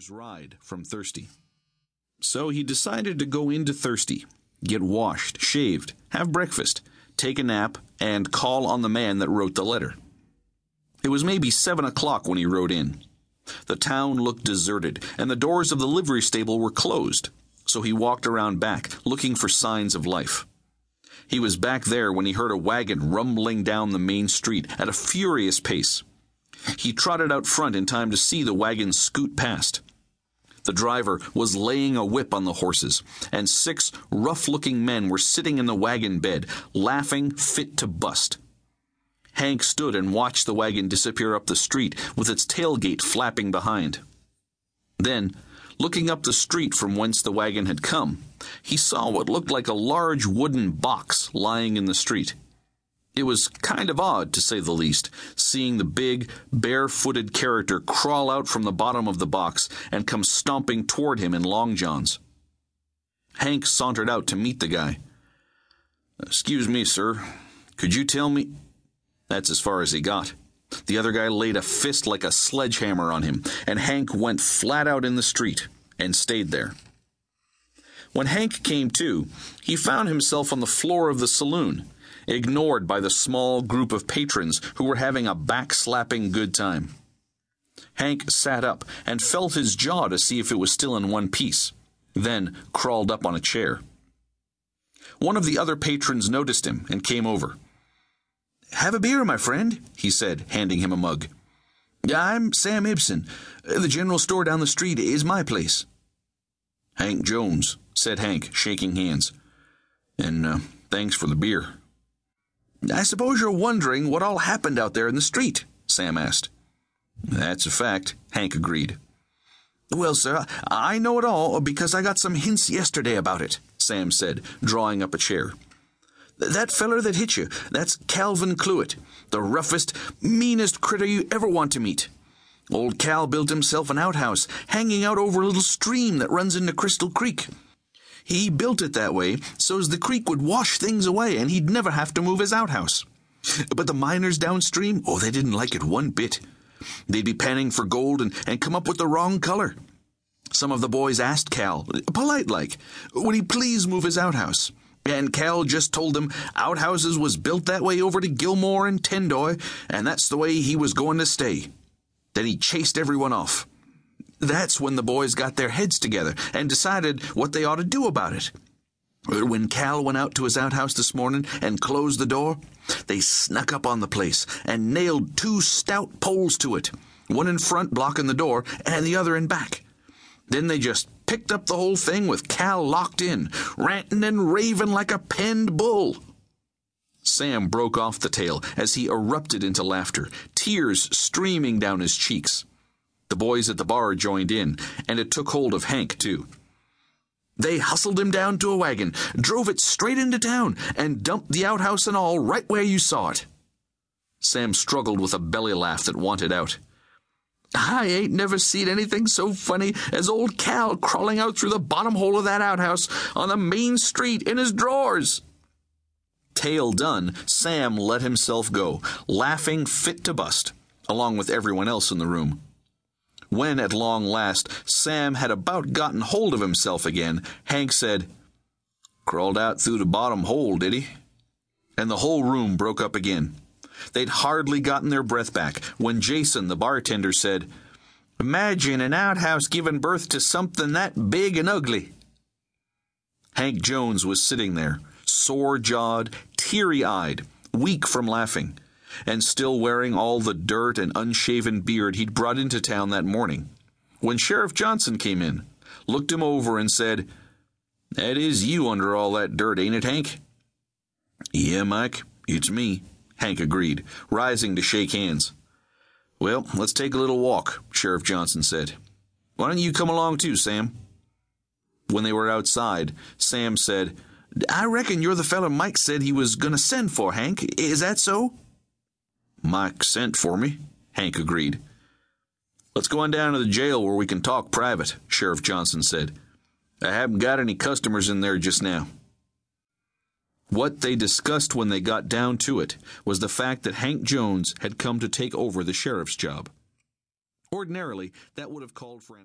hour's ride from Thirsty. So he decided to go into Thirsty, get washed, shaved, have breakfast, take a nap, and call on the man that wrote the letter. It was maybe seven o'clock when he rode in. The town looked deserted, and the doors of the livery stable were closed, so he walked around back, looking for signs of life. He was back there when he heard a wagon rumbling down the main street at a furious pace. He trotted out front in time to see the wagon scoot past. The driver was laying a whip on the horses, and six rough looking men were sitting in the wagon bed, laughing fit to bust. Hank stood and watched the wagon disappear up the street with its tailgate flapping behind. Then, looking up the street from whence the wagon had come, he saw what looked like a large wooden box lying in the street. It was kind of odd, to say the least, seeing the big, barefooted character crawl out from the bottom of the box and come stomping toward him in long johns. Hank sauntered out to meet the guy. Excuse me, sir. Could you tell me? That's as far as he got. The other guy laid a fist like a sledgehammer on him, and Hank went flat out in the street and stayed there. When Hank came to, he found himself on the floor of the saloon, ignored by the small group of patrons who were having a backslapping good time. Hank sat up and felt his jaw to see if it was still in one piece, then crawled up on a chair. One of the other patrons noticed him and came over. Have a beer, my friend, he said, handing him a mug. I'm Sam Ibsen. The general store down the street is my place. Hank Jones, said Hank, shaking hands. And uh, thanks for the beer. I suppose you're wondering what all happened out there in the street, Sam asked. That's a fact, Hank agreed. Well, sir, I know it all because I got some hints yesterday about it, Sam said, drawing up a chair. That feller that hit you, that's Calvin Cluett, the roughest, meanest critter you ever want to meet. Old Cal built himself an outhouse hanging out over a little stream that runs into Crystal Creek. He built it that way so's the creek would wash things away and he'd never have to move his outhouse. But the miners downstream, oh, they didn't like it one bit. They'd be panning for gold and, and come up with the wrong color. Some of the boys asked Cal, polite like, would he please move his outhouse? And Cal just told them outhouses was built that way over to Gilmore and Tendoy, and that's the way he was going to stay. Then he chased everyone off. That's when the boys got their heads together and decided what they ought to do about it. When Cal went out to his outhouse this morning and closed the door, they snuck up on the place and nailed two stout poles to it, one in front blocking the door and the other in back. Then they just picked up the whole thing with Cal locked in, ranting and raving like a penned bull. Sam broke off the tale as he erupted into laughter, tears streaming down his cheeks. The boys at the bar joined in, and it took hold of Hank, too. They hustled him down to a wagon, drove it straight into town, and dumped the outhouse and all right where you saw it. Sam struggled with a belly laugh that wanted out. I ain't never seen anything so funny as old Cal crawling out through the bottom hole of that outhouse on the main street in his drawers. Tale done, Sam let himself go, laughing fit to bust, along with everyone else in the room. When, at long last, Sam had about gotten hold of himself again, Hank said, Crawled out through the bottom hole, did he? And the whole room broke up again. They'd hardly gotten their breath back when Jason, the bartender, said, Imagine an outhouse giving birth to something that big and ugly. Hank Jones was sitting there, sore jawed, teary eyed, weak from laughing and still wearing all the dirt and unshaven beard he'd brought into town that morning, when Sheriff Johnson came in, looked him over, and said, That is you under all that dirt, ain't it, Hank? Yeah, Mike, it's me, Hank agreed, rising to shake hands. Well, let's take a little walk, Sheriff Johnson said. Why don't you come along too, Sam? When they were outside, Sam said, I reckon you're the feller Mike said he was going to send for, Hank. Is that so? Mike sent for me, Hank agreed. Let's go on down to the jail where we can talk private, Sheriff Johnson said. I haven't got any customers in there just now. What they discussed when they got down to it was the fact that Hank Jones had come to take over the sheriff's job. Ordinarily, that would have called for an